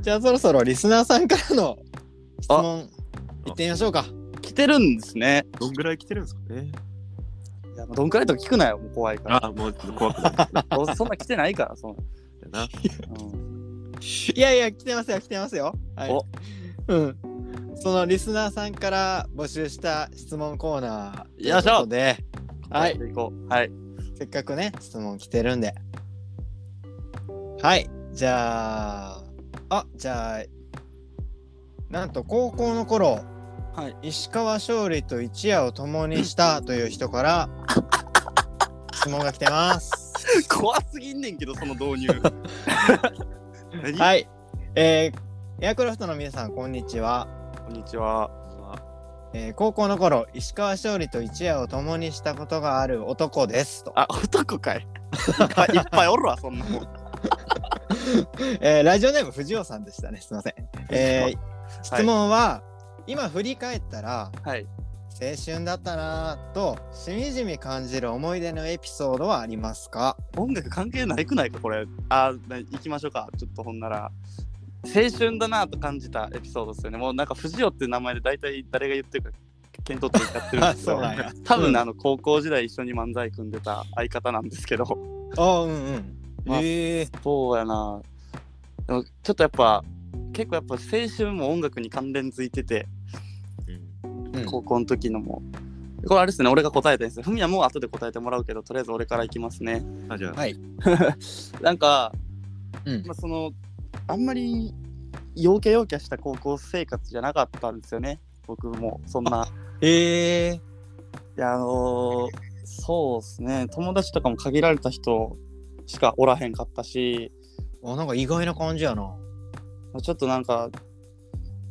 じゃあそろそろリスナーさんからの質問いってみましょうか。来てるんですね。どんぐらい来てるんですかねいやどんくらいとか聞くなよ、もう怖いから。あ、もうちょっと怖くなってどうせそんな来てないから、そんな。いやいや来てますよ来てますよ。はいお。うん。そのリスナーさんから募集した質問コーナーというよいしょことで、はい。行こう。はい。せっかくね質問来てるんで。はい。じゃああじゃあなんと高校の頃はい。石川勝利と一夜を共にしたという人から質問が来てます。怖すぎんねんけど、その導入。何？はい。えー、エアクラフトの皆さんこんにちは。こんにちは。えー高校の頃石川勝利と一夜を共にしたことがある男ですと、あ、男かい いっぱいおるわ、そんなもん。えーラジオネーム藤尾さんでしたねすいません、えー質問は、今振り返ったらはい。青春だったなぁとしみじみ感じる思い出のエピソードはありますか？音楽関係ないくないか、これ。あ、な行きましょうか。ちょっとほんなら。青春だなと感じたエピソードですよね。もうなんか藤尾っていう名前で大体誰が言ってるか検討ってやってるんですけど 多分、うんあの高校時代一緒に漫才組んでた相方なんですけどあうんうんまあえー、そうやな。でもちょっとやっぱ結構やっぱ青春も音楽に関連づいてて。うん。高校の時のも。これあれですね。俺が答えたんです。よふみやもう後で答えてもらうけどとりあえず俺からいきますね。あ、じゃあ、はい。なんか、うん。まあ、そのあんまり陽キャ陽キャした高校生活じゃなかったんですよね。僕もそんな。えー、いやあのーそうですね。友達とかも限られた人しかおらへんかったし。あなんか意外な感じやな。ちょっとなんか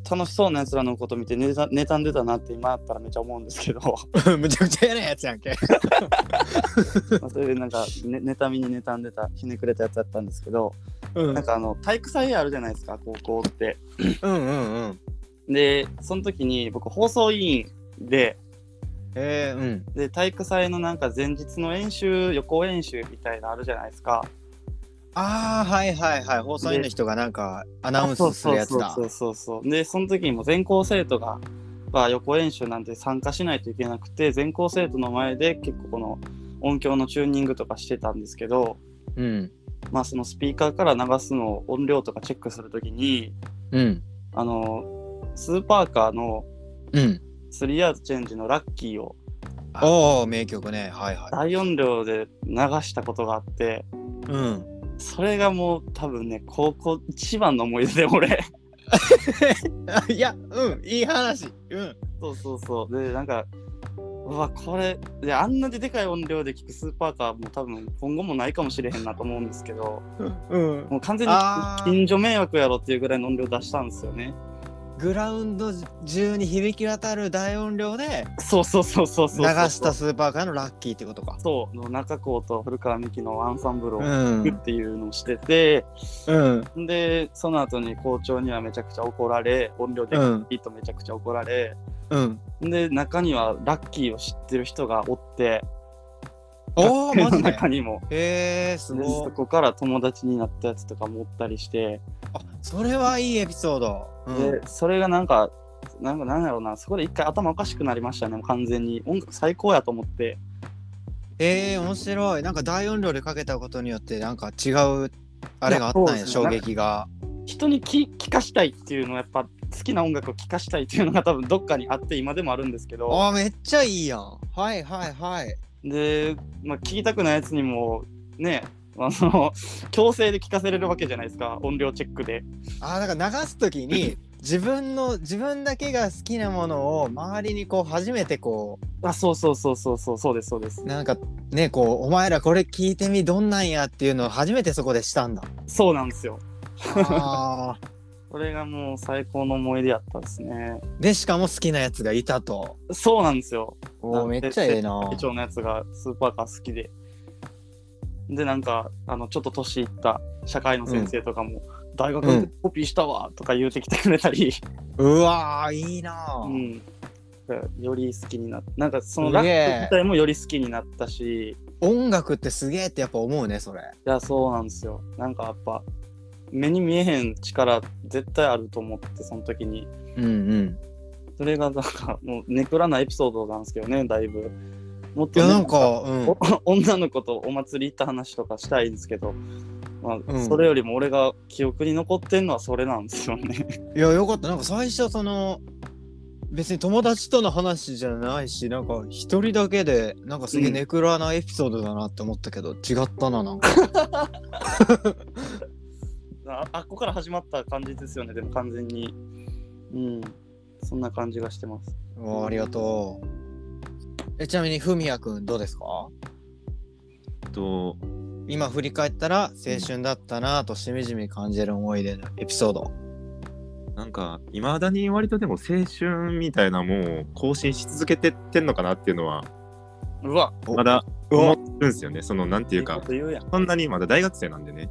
楽しそうなやつらのこと見てネタ妬んでたなって今やったらめっちゃ思うんですけど。むちゃくちゃ嫌なやつやんけ。ま あそういうなんか、ね、妬みに妬んでたひねくれたやつだったんですけど。うん。なんかあの体育祭あるじゃないですか高校って。うんうんうん。でその時に僕放送委員でえー、うん。で体育祭のなんか前日の演習予行演習みたいなのあるじゃないですか。ああはいはいはい。放送員の人がなんかアナウンスするやつだ。そうそうそうでその時にも全校生徒が、まあ、予行演習なんて参加しないといけなくて全校生徒の前で結構この音響のチューニングとかしてたんですけどうん。まあそのスピーカーから流すのを音量とかチェックするときにうん。あのスーパーカーのうんスリーアウトチェンジのラッキーをおお名曲ね。はいは大音量で流したことがあっていうん。それがもう多分ね高校一番の思い出で俺。いやうんいい話。うん。そうそうそう。でなんかうわこれであんなででかい音量で聞くスーパーカーも多分今後もないかもしれへんなと思うんですけど うん。もう完全に近所迷惑やろっていうぐらいの音量出したんですよねグラウンド中に響き渡る大音量でそうそうそうそう流そう。したスーパーカーのラッキーってことか。そう。の中高と古川美樹のアンサンブルをう弾くんっていうのをしてて、うん。でその後に校長にはめちゃくちゃ怒られ音量でうんいいとめちゃくちゃ怒られ、うん。で中にはラッキーを知ってる人がおっておおマジで？中にも。へえすでごい。そこから友達になったやつとかもおったりして、あそれはいいエピソード。うん。でそれがなんかなんかなんやろうな。そこで一回頭おかしくなりましたね。完全に。音楽最高やと思って。えー、面白い。なんか大音量でかけたことによってなんか違うあれがあったんやね。衝撃が。人に聞聞かしたいっていうのはやっぱ好きな音楽を聴かしたいっていうのが多分どっかにあって今でもあるんですけど。あーめっちゃいいやん。はいはいはいで、まあ、聞きたくないやつにもねあの 強制で聞かせれるわけじゃないですか音量チェックで。あーだから流す時に 自分の自分だけが好きなものを周りにこう初めてこあそうそうそうそうそうそうですそうです。うなんかねこうお前らこれ聞いてみどんなんやっていうのを初めてそこでしたんだ。そうなんですよ。あーこれがもう最高の思い出やったですね。でしかも好きなやつがいたと。そうなんですよ。おーめっちゃええな。のやつがスーパーカー好きで。でなんかあのちょっと年いった社会の先生とかも、大学でコピーしたわとか言うてきてくれたり、うわーいいな、うん、より好きになったなんかそのラッ自体もより好きになったし。音楽ってすげえってやっぱ思うねそれ。いやそうなんですよ。なんかやっぱ目に見えへん力絶対あると思ってその時にうんうん。それがなんかもうネクラなエピソードなんですけどねだいぶもっいとね、やなんか、うん。お 女の子とお祭り行った話とかしたいんですけど、まあうんそれよりも俺が記憶に残ってんのはそれなんですよね。いやよかったなんか最初その別に友達との話じゃないしなんか一人だけでなんかすげえうんネクラなエピソードだなって思ったけど、違ったななんか ああっこから始まった感じですよねでも完全に。うんそんな感じがしてます。おありがとうえちなみにふみやくんどうですか？と、今振り返ったら青春だったなぁとしみじみ感じる思い出のエピソードなんか、いまだに割とでも青春みたいなもう更新し続けてってんのかなっていうのは、うわおまだ思ってるんですよね。その、なんていうか。そんなにまだ大学生なんでね。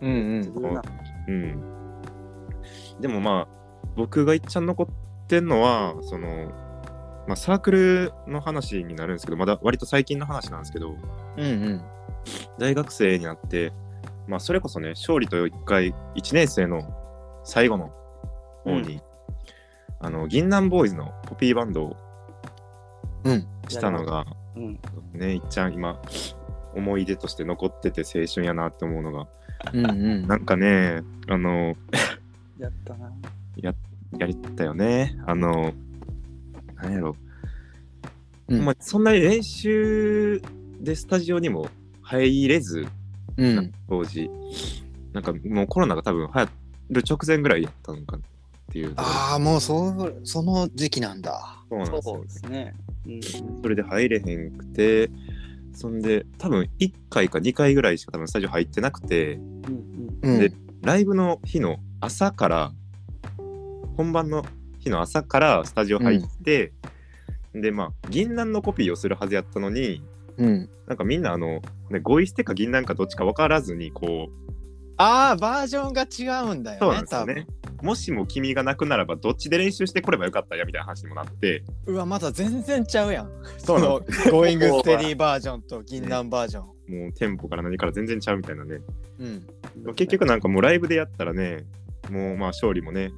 うんうん。うん。でもまあ、僕がいっちゃん残ってんのは、その、まあ、サークルの話になるんですけど、まだ割と最近の話なんですけど、うんうん。大学生になって、まあ、それこそね、勝利と一回、1年生の最後の方に、あの、銀杏ボーイズのコピーバンドをうん。したのが、うん。ね、いっちゃん今、思い出として残ってて青春やなって思うのが、うんうんなんかね、あの、やったな。やりたよね。あの、なんやろ、うんまそんなに練習でスタジオにも入れず、うん当時、なんかもうコロナが多分流行る直前ぐらいやったのかっていう。ああもうそうその時期なんだそうなんですね。うんそれで入れへんくて、そんで、多分1回か2回ぐらいしか多分スタジオ入ってなくて、うんうん。でライブの日の朝から、本番の日の朝からスタジオ入って、で、まあ、銀杏のコピーをするはずやったのに、うん。なんかみんなあの、ね、ゴイステか銀杏かどっちか分からずに、こう、ああバージョンが違うんだそうよね多なんですよね。分。もしも君がなくならば、どっちで練習してこればよかったやみたいな話にもなって、うわまだ全然ちゃうやん。そのゴーイングステディバージョンと銀杏バージョン。もうテンポから何から全然ちゃうみたいなね。うん。うん結局なんかもうライブでやったらね、もうまあ勝利もね、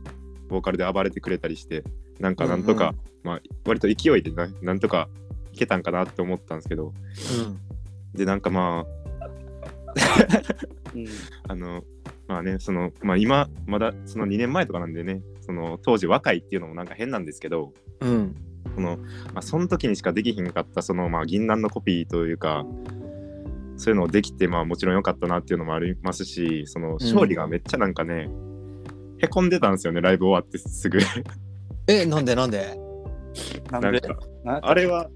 ボーカルで暴れてくれたりして、なんかなんとか、うんまあ割と勢いでななんとかいけたんかなって思ったんですけど、でなんかまあ、うん。あの、まあね、その、まあ今、まだその2年前とかなんでね、その当時若いっていうのもなんか変なんですけど、うん。その、まあその時にしかできひんかった、そのまあ銀杏のコピーというか、そういうのをできて、まあもちろん良かったなっていうのもありますし、その勝利がめっちゃなんかね、へこんでたんですよね、ライブ終わってすぐ。えなんでなんで？なんで？なんか、なあれは、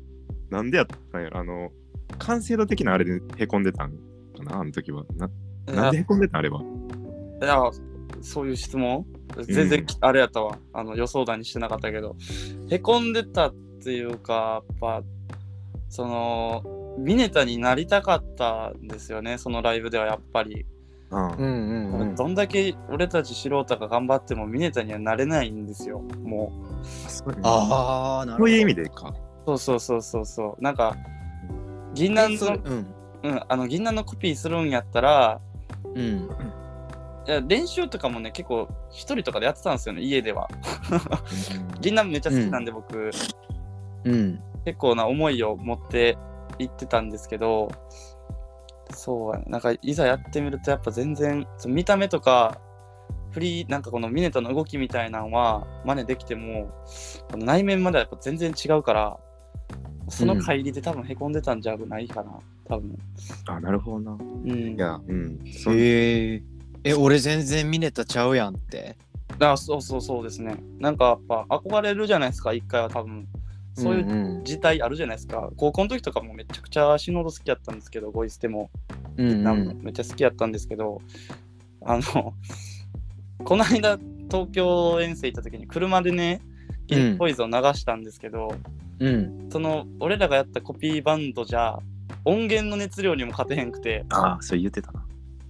なんでやったんやろ？あの、完成度的なあれでへこんでたんかな、あの時は。ななんでへこんでたんあれは。いや、そういう質問？全然、あれやったわ。あの予想だにしてなかったけど、へこんでたっていうか、やっぱ、その、ミネタになりたかったんですよね、そのライブではやっぱり。うんうんうんうんどんだけ俺たち素人が頑張ってもミネタにはなれないんですよ、もそうああなるほどそういう意味でか。う。そうそうそうそうそう。なんか、銀杏の、うんうん、あの銀杏のコピーするんやったら、うん。いや練習とかもね、結構一人とかでやってたんですよね、家では。銀杏めっちゃ好きなんで、僕、うん。結構な思いを持って行ってたんですけどそうなんかいざやってみるとやっぱ全然その見た目とかフリーなんかこのミネタの動きみたいなのは真似できてもこの内面まではやっぱ全然違うからその帰りで多分へこんでたんじゃないかな多分。あ、なるほどな。うん。いや、うん。そへええ俺全然ミネタちゃうやんって。あそうそうそうですね。なんかやっぱ憧れるじゃないですか一回は多分。そういううん事態あるじゃないですか、高校の時とかもめちゃくちゃ死ぬほど好きやったんですけどゴイステも。うんうん。なんかめっちゃ好きやったんですけど、あの、この間東京遠征行った時に車でね、ギリポイズンを流したんですけど、うん。その俺らがやったコピーバンドじゃ音源の熱量にも勝てへんくて、ああ、そう言ってたな。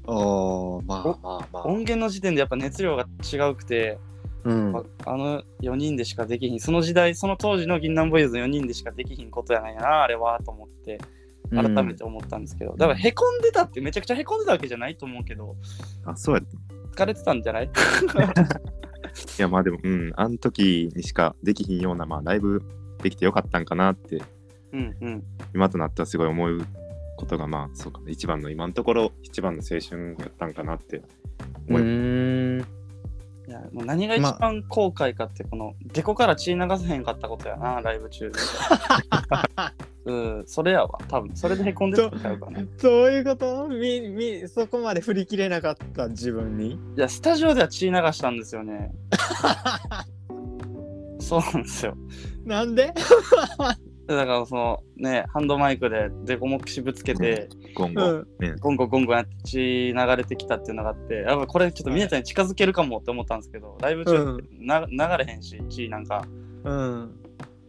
まあまあまあ。音源の時点でやっぱ熱量が違うくて、うん。まあの4人でしかできひん、その時代、その当時の銀杏ボーイズの4人でしかできひんことやないな、あれはと思って、改めて思ったんですけど、だからへこんでたってめちゃくちゃへこんでたわけじゃないと思うけど、あ、そうやっ疲れてたんじゃない？いやまあでもうん。あの時にしかできひんようなまあライブできてよかったんかなってうんうん。今となってはすごい思うことがまあそうかな一番の今のところ一番の青春やったんかなってう思い。いやもう何が一番後悔かって、このデコから血流せへんかったことやな、ライブ中で。うん、それやわ、多分それでへこんでたんちゃうかな。いそういうこと？みみそこまで振り切れなかった自分に？や、スタジオでは血流したんですよね。そうなんですよ。なんで？だからそのね、ハンドマイクでデコモキシぶつけて、今後、うん。ね。ゴンゴンゴンゴンやって血流れてきたっていうのがあって、やっぱこれちょっとミネちゃんに近づけるかもって思ったんですけど、ライブ中ってな、流れへんし、血なんか、うん。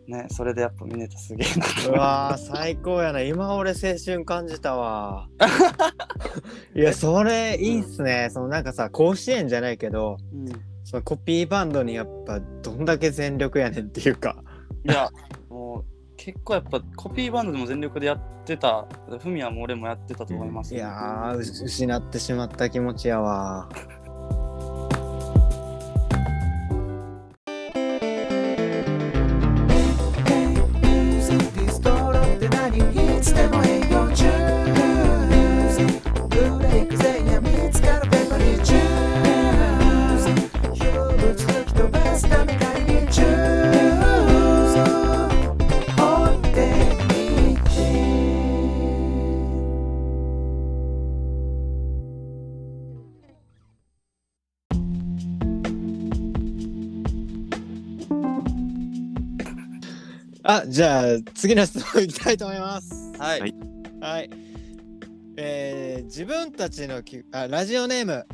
ね、それでやっぱミネタすげえなうわー最高やな。今俺青春感じたわ。いやそれいいっすね。そのなんかさ甲子園じゃないけどうんそのコピーバンドにやっぱどんだけ全力やねんっていうか。いや、もう結構やっぱコピーバンドでも全力でやってた、フミヤも俺もやってたと思います、いや失ってしまった気持ちやわあじゃあ次の質問いきたいと思います。はい。はい。はい。えー、自分たちのきあラジオネーム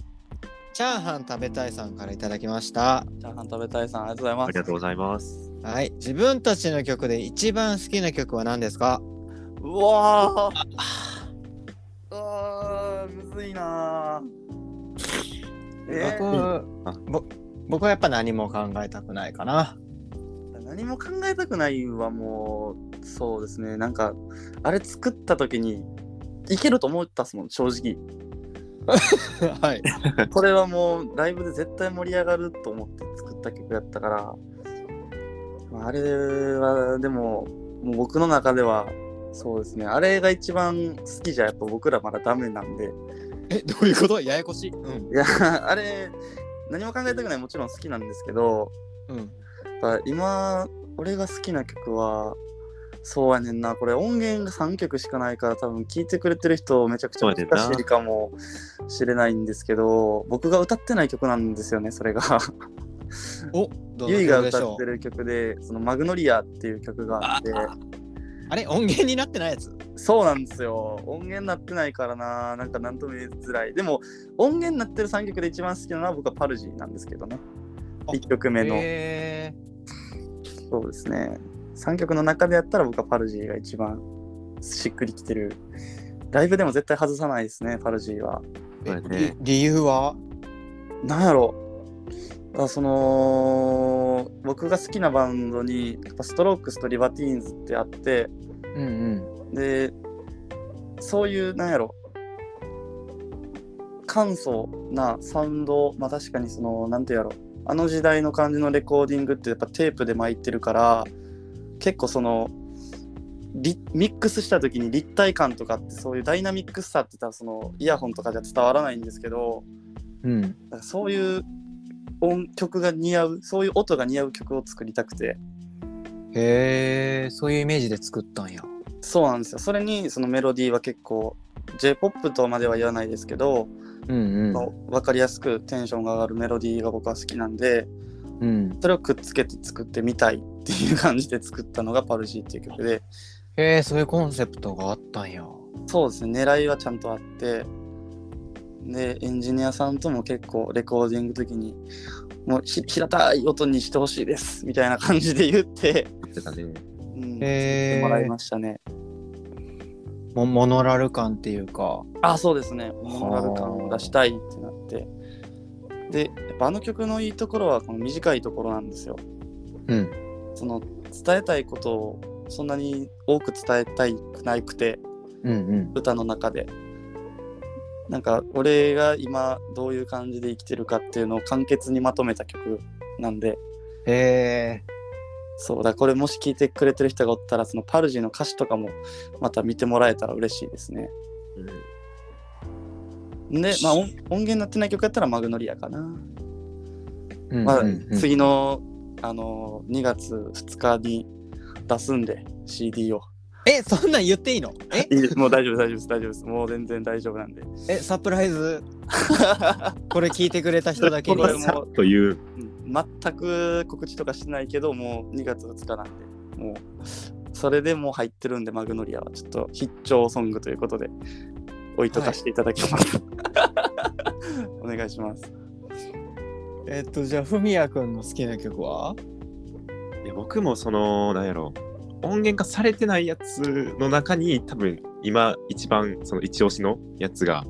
チャーハン食べたいさんからいただきました。チャーハン食べたいさん、ありがとうございます。ありがとうございます。はい。自分たちの曲で一番好きな曲は何ですか？うわー。うわーむずいなー。えー。僕ぼ僕はやっぱ何も考えたくないかな。何も考えたくないはもうそうですねなんかあれ作った時にいけると思ったっすもん正直 はい。これはもうライブで絶対盛り上がると思って作った曲やったからまああれはでももう僕の中ではそうですねあれが一番好きじゃやっぱ僕らまだダメなんでえ、どういうこと？ややこしい。うん。いやあれ何も考えたくないもちろん好きなんですけどうん。ぱ今俺が好きな曲はそうやねんな。これ音源が3曲しかないから多分聴いてくれてる人めちゃくちゃ難しいかもしれないんですけど僕が歌ってない曲なんですよねそれが。お、どうゆいが歌ってる曲でそのマグノリアっていう曲があって。あれ音源になってないやつ？そうなんですよ。音源なってないからな。なんか何とも言いづらい。でも音源なってる3曲で一番好きなのは僕はパルジーなんですけどね。あ1曲目のへそうですね。3曲の中でやったら僕はパルジーが一番しっくりきてる。ライブでも絶対外さないですね、パルジーは。ねり理由は？なんやろあその僕が好きなバンドにやっぱストロークスとリバティーンズってあってうんうん。でそういうなんやろ簡素なサウンドまあ確かにそのなんてやろあの時代の感じのレコーディングってやっぱテープで巻いてるから結構そのリミックスした時に立体感とかってそういうダイナミックさって言ったらそのイヤホンとかじゃ伝わらないんですけどうん。だからそういう音曲が似合うそういう音が似合う曲を作りたくてへえ、そういうイメージで作ったんや。そうなんですよそれにそのメロディーは結構 J-POP とまでは言わないですけど、うんうん。分かりやすくテンションが上がるメロディーが僕は好きなんでうん、それをくっつけて作ってみたいっていう感じで作ったのがパルジーっていう曲で。へえ、そういうコンセプトがあったんや。そうですね狙いはちゃんとあって。でエンジニアさんとも結構レコーディング時にもうひ平たい音にしてほしいですみたいな感じで言って、言ってたね。うん、へー作ってもらいましたねモモノラル感っていうか。あそうですねモノラル感を出したいってなってでやっぱあの曲のいいところはこの短いところなんですようん。その伝えたいことをそんなに多く伝えたいくなくてうんうん。歌の中でなんか俺が今どういう感じで生きてるかっていうのを簡潔にまとめた曲なんでへえ。そうだこれもし聞いてくれてる人がおったらそのパルジーの歌詞とかもまた見てもらえたら嬉しいですね。でまあ音音源になってない曲やったらマグノリアかな、うんまあうんうん。次のあの2月2日に出すんで CD を。え、そんなん言っていいの？え？いいです。もう大丈夫大丈夫です大丈夫です。もう全然大丈夫なんで。え、サプライズ？これ聞いてくれた人だけに。こ。れもさっという。うん全く告知とかしてないけどもう2月2日なんでもうそれでもう入ってるんでマグノリアはちょっと必聴ソングということで置いとかせていただきます、お願いしますえっと、じゃあ、ふみやくんの好きな曲は？いや僕もそのなんやろ音源化されてないやつの中に多分今一番その一押しのやつが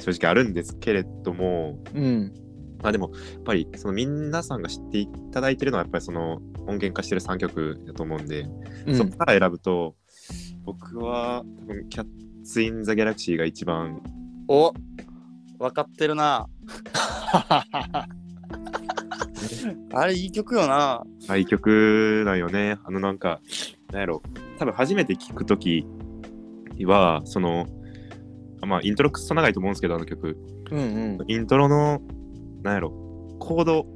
正直あるんですけれどもうん。まあでもやっぱりその皆さんが知っていただいてるのはやっぱりその音源化してる3曲だと思うんで、うんそこから選ぶと僕は多分キャッツ・イン・ザ・ギャラクシーが一番お分かってるな あれいい曲よな愛曲なんよね。あのなんか、なんやろ、多分初めて聞くときは、その、あまあイントロクソ長いと思うんですけど、あの曲。うんうん。イントロの、なんやろ、コード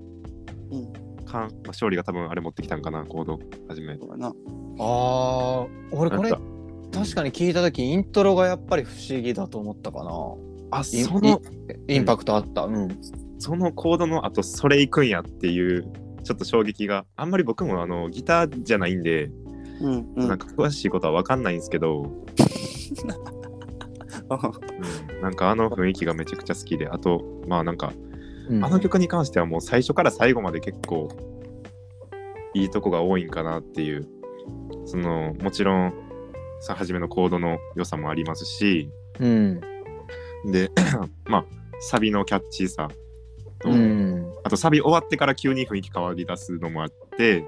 うん。感、まあ、勝利が多分あれ持ってきたんかな、コード、初め。そうだな。ああ、俺これなん確かに聞いた時イントロがやっぱり不思議だと思ったかな。あ、インその、インパクトあった。うん。そのコードの後、それ行くんやっていう、ちょっと衝撃が、あんまり僕もあのギターじゃないんで、うんうん。なんか詳しいことは分かんないんですけど、うん。なんかあの雰囲気がめちゃくちゃ好きで、あと、まあなんか、うんあの曲に関してはもう最初から最後まで結構いいとこが多いんかなっていうそのもちろんさ初めのコードの良さもありますしうん。で まあサビのキャッチーさと、うん。あとサビ終わってから急に雰囲気変わり出すのもあって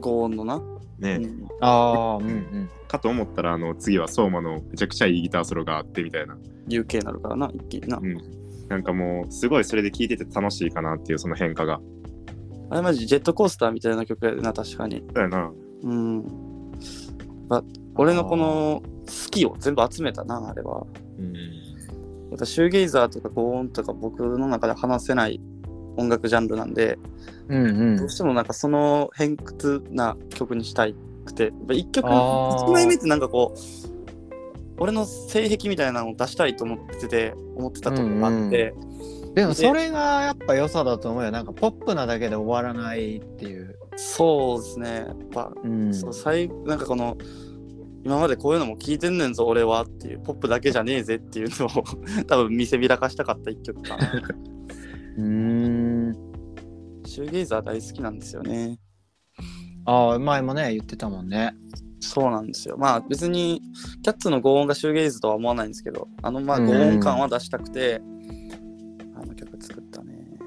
高音のな、ね、うん。ああ、うんうん。かと思ったらあの次は相馬のめちゃくちゃいいギターソロがあってみたいな、UK になるからな一気にな、うん、なんかもうすごいそれで聴いてて楽しいかなっていうその変化が。あれマジジェットコースターみたいな曲やでな確かに。そうやな。うん。ま俺のこの好きを全部集めたなあれは。うん。やっぱシューゲイザーとかゴーンとか僕の中で話せない音楽ジャンルなんで、うんうん。どうしてもなんかその偏屈な曲にしたいくて。やっぱ一曲あー。1枚目ってなんかこう俺の性癖みたいなのを出したいと思ってて思ってたところがあって、でもそれがやっぱ良さだと思うよ。なんかポップなだけで終わらないっていう。そうですねやっぱ、うん。そう最なんかこの今までこういうのも聞いてんねんぞ俺はっていうポップだけじゃねえぜっていうのを 多分見せびらかしたかった一曲かな うーん。シューゲイザー大好きなんですよねああ、前もね、言ってたもんね。そうなんですよ。まあ別にキャッツのゴーンがシューゲイズとは思わないんですけど、あのまあうんゴーン感は出したくて、あの曲作ったね。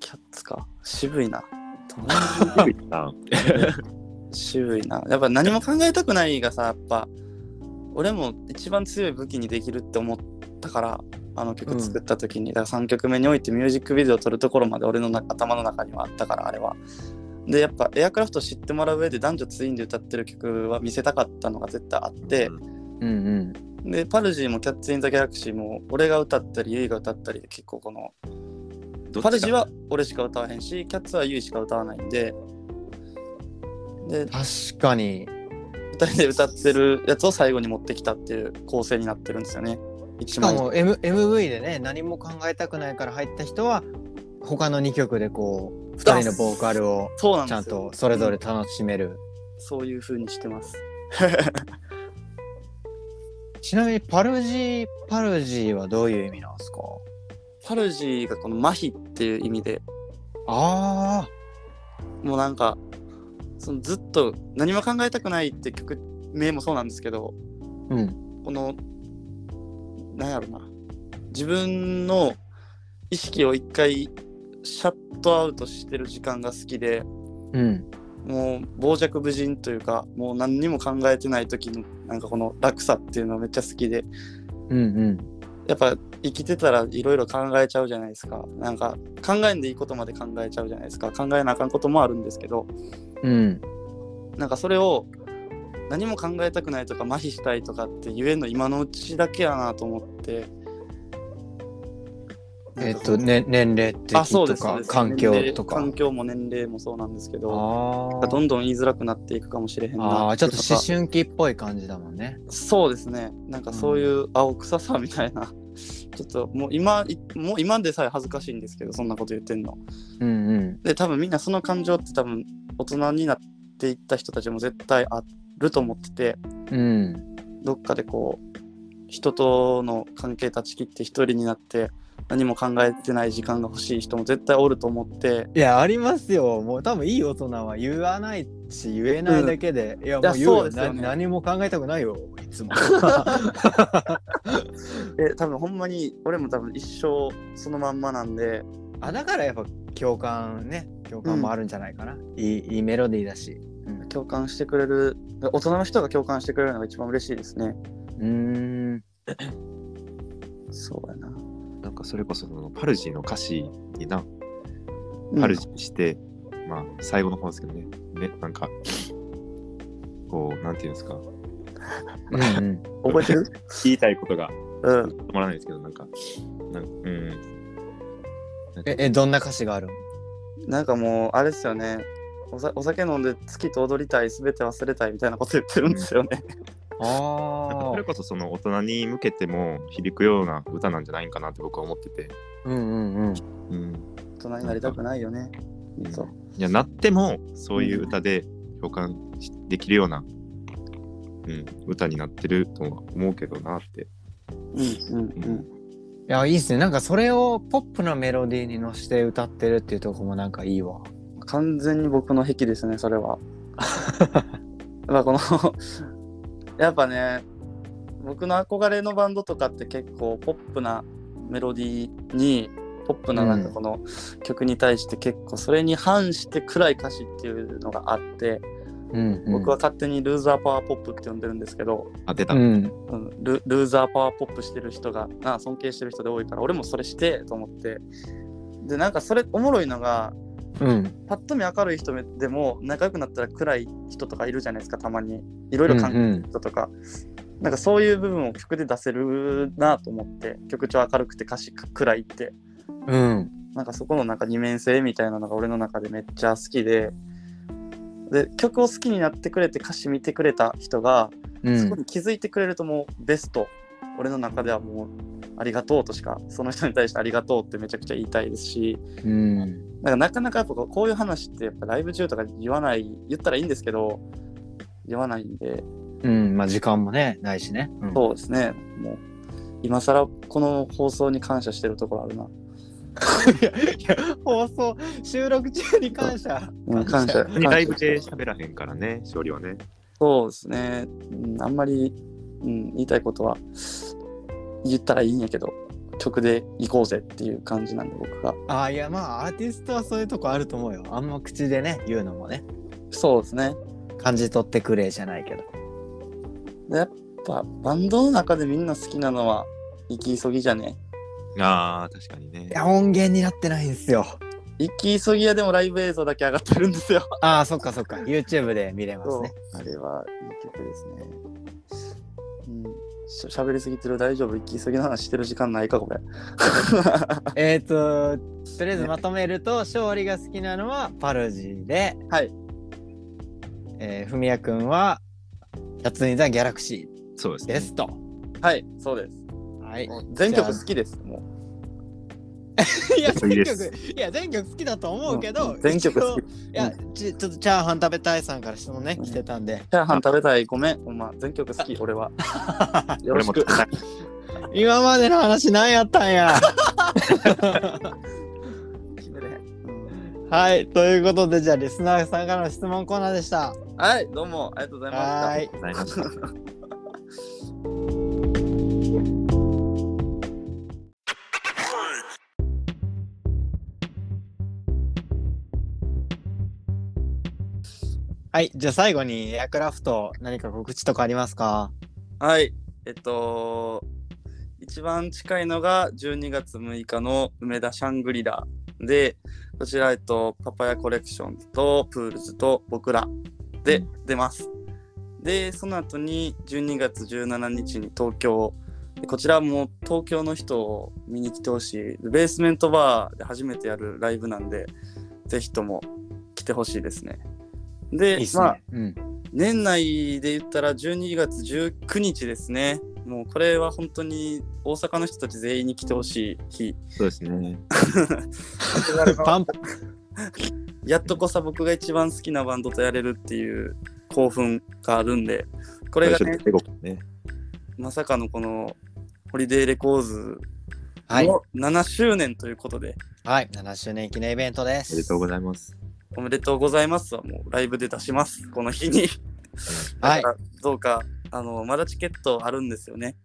キャッツか。渋いな。渋いな。やっぱ何も考えたくないがさ、やっぱ俺も一番強い武器にできるって思ったから、あの曲作った時に、だから3曲目においてミュージックビデオを撮るところまで俺のな頭の中にはあったから、あれは。で、やっぱエアクラフトを知ってもらう上で男女ツインで歌ってる曲は見せたかったのが絶対あって、うんうん。で、パルジーもキャッツ・イン・ザ・ギャラクシーも俺が歌ったり、ユイが歌ったりで結構この、パルジーは俺しか歌わへんし、キャッツはユイしか歌わないんで、で、確かに。2人で歌ってるやつを最後に持ってきたっていう構成になってるんですよね。しかも、M、MV でね、何も考えたくないから入った人は、他の2曲でこう、2人のボーカルをちゃん。とそれぞれ楽しめる。そういう風にしてます。ちなみに、パルジー、パルジーはどういう意味なんですか？パルジーがこの麻痺っていう意味であもうなんかそのずっと何も考えたくないって曲名もそうなんですけどあ。うん。このなんやろな自分の意識を一回シャットアウトしてる時間が好きでうん。もう傍若無人というかもう何にも考えてない時のなんかこの楽さっていうのがめっちゃ好きでうんうんやっぱ生きてたらいろいろ考えちゃうじゃないですか。なんか考えんでいいことまで考えちゃうじゃないですか。考えなあかんこともあるんですけど、うんなんかそれを何も考えたくないとか麻痺したいとかって言えんの今のうちだけやなと思って。えっと、ね、年齢的あ、そうです。とか環境とか。環境も年齢もそうなんですけど、あどんどん言いづらくなっていくかもしれへんなあーちょっと思春期っぽい感じだもんね。そうですね。なんかそういう青臭さみたいな、ちょっともう今、いもう今でさえ恥ずかしいんですけど、そんなこと言ってんの。うんうん。で、多分みんなその感情って多分大人になっていった人たちも絶対あると思ってて、うん。どっかでこう、人との関係断ち切って一人になって何も考えてない時間が欲しい人も絶対おると思って、いやありますよ。もう多分いい大人は言わないし言えないだけで、いやもう言ううですよね。な何も考えたくないよいつも。で多分ほんまに俺も多分一生そのまんまなんで、あだからやっぱ共感ね。共感もあるんじゃないかな、いいいいメロディーだし。共感してくれる、大人の人が共感してくれるのが一番嬉しいですね。うーん。そうやな。なんかそれこそそのパルジーの歌詞にな、うんパルジーして、まあ最後の方ですけどね、ね、なんか、こう、なんていうんですか、うんうん 覚えてる？言いたいことがうん。止まらないですけど、なんか、なんかうん。なんかええどんな歌詞があるなんかもう、あれですよね。おさお酒飲んで月と踊りたい、すべて忘れたいみたいなこと言ってるんですよね。それこそその大人に向けても響くような歌なんじゃないかなって僕は思ってて、うんうんうんうん、大人になりたくないよね。そう。いやなってもそういう歌で共感しできるような、うん、歌になってるとは思うけどなって。うんうんうん。いやいいっすねなんかそれをポップなメロディーに乗せて歌ってるっていうとこもなんかいいわ完全に僕の癖ですね、それは。まあこのやっぱね、僕の憧れのバンドとかって結構ポップなメロディーに、ポップななんかこの曲に対して結構それに反して暗い歌詞っていうのがあって、うん、うん、僕は勝手にルーザーパワーポップって呼んでるんですけど、あ、出た。うん。うん、ルルーザーパワーポップしてる人がな尊敬してる人で多いから俺もそれしてと思って。でなんかそれおもろいのがうん。パッと見明るい人でも仲良くなったら暗い人とかいるじゃないですかたまに。いろいろ考える人とか、なんかそういう部分を曲で出せるなと思って曲調明るくて歌詞暗いって。うん。なんかそこのなんか二面性みたいなのが俺の中でめっちゃ好きで。で曲を好きになってくれて歌詞見てくれた人がうん。そこに気づいてくれるともうベスト。俺の中ではもうありがとうとしかその人に対してありがとうってめちゃくちゃ言いたいですしうん。なんかなかなかやっぱこういう話ってやっぱライブ中とか言わない言ったらいいんですけど言わないんで。うん。まあ時間もねないしね、うん。そうですね。もう今更この放送に感謝してるところあるな、いやいや放送収録中に感謝。うん、感謝。にライブで喋らへんからね、勝利はね。そうですね、うん、あんまり、うん、言いたいことは言ったらいいんやけど曲で行こうぜっていう感じなんで僕が。あーいやまあアーティストはそういうとこあると思うよ。あんま口でね言うのもね。そうですね。感じ取ってくれじゃないけど。でやっぱバンドの中でみんな好きなのは行き急ぎじゃね？ああ、確かにね。い。や音源になってないんですよ。行き急ぎ屋でもライブ映像だけ上がってるんですよ。ああそっかそっか。YouTube で見れますね。あれはいい曲ですね喋りすぎてる大丈夫？行き急ぎの話してる時間ないかこれ えっ、ととりあえずまとめると勝利が好きなのはパルジーではいえー、ふみやくんはキャッツ・イン・ザ・ギャラクシそうですね。ーですと。はいそうですはい。全曲好きですも いや、全曲、いや、全曲好きだと思うけど、うん。全曲好き。いや、ち ちょっとチャーハン食べたいさんから質問ね、うん。来てたんで。うチャーハン食べたい。ごめん。ほんま全曲好き俺は。よろしく。今までの話何やったんや。はい、ということで、じゃあ、リスナーさんからの質問コーナーでした。はいどうもありがとうございましたはい。じゃあ最後にエアクラフト何か告知とかありますか？はい。えっと、一番近いのが12月6日の梅田シャングリラで、こちら、えっと、パパヤコレクションズとプールズと僕らで出ます。で、その後に12月17日に東京、でこちらも東京の人を見に来てほしい、ベースメントバーで初めてやるライブなんで、ぜひとも来てほしいですね。で、いいね。まあ、うん。年内で言ったら12月19日ですね。もうこれは本当に大阪の人たち全員に来てほしい日。そうですね。パンやっとこさ僕が一番好きなバンドとやれるっていう興奮があるんで、これがね、ね。まさかのこのホリデーレコーズはい。の7周年ということで、はい。7周年記念イベントです。おめでとうございます。おめでとうございますはもうライブで出します、この日に。はいどうか、あの、まだチケットあるんですよね。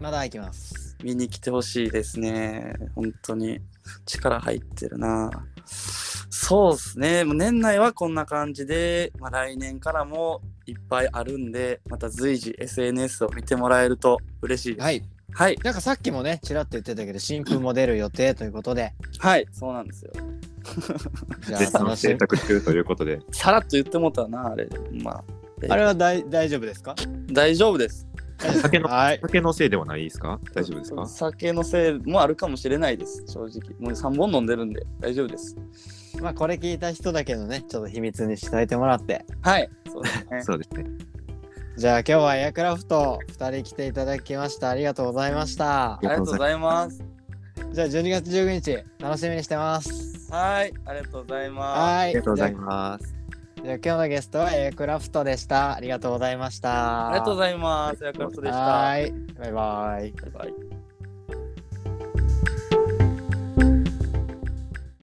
まだ行きます。見に来てほしいですね。本当に力入ってるな。そうですね。もう年内はこんな感じで、まあ、来年からもいっぱいあるんで、また随時 SNS を見てもらえると嬉しいです。はい。はい。なんかさっきもね、ちらっと言ってたけど、新風も出る予定ということで、はい。そうなんですよ。じゃ絶賛あ楽しみ制。作中ということで。さらっと言ってもったな、あれ。まあ、あれは大大丈夫ですか？大丈夫です。酒のはい。酒のせいではないですか？大丈夫ですか？酒のせいもあるかもしれないです、正直。もう3本飲んでるんで大丈夫です。まあこれ聞いた人だけどね、ちょっと秘密にしておいてもらって。はい。そうですね。そうですね。じゃあ今日はエアクラフト2人来ていただきました。ありがとうございましたあ。りがとうございます。じゃあ12月19日、楽しみにしてます。はい。ありがとうございます。はい。ありがとうございじゃます。あじゃあ今日のゲストはエアクラフトでした。ありがとうございました。ありがとうございます。ヤクラフトでした。はい。バイバイ。バイバイ。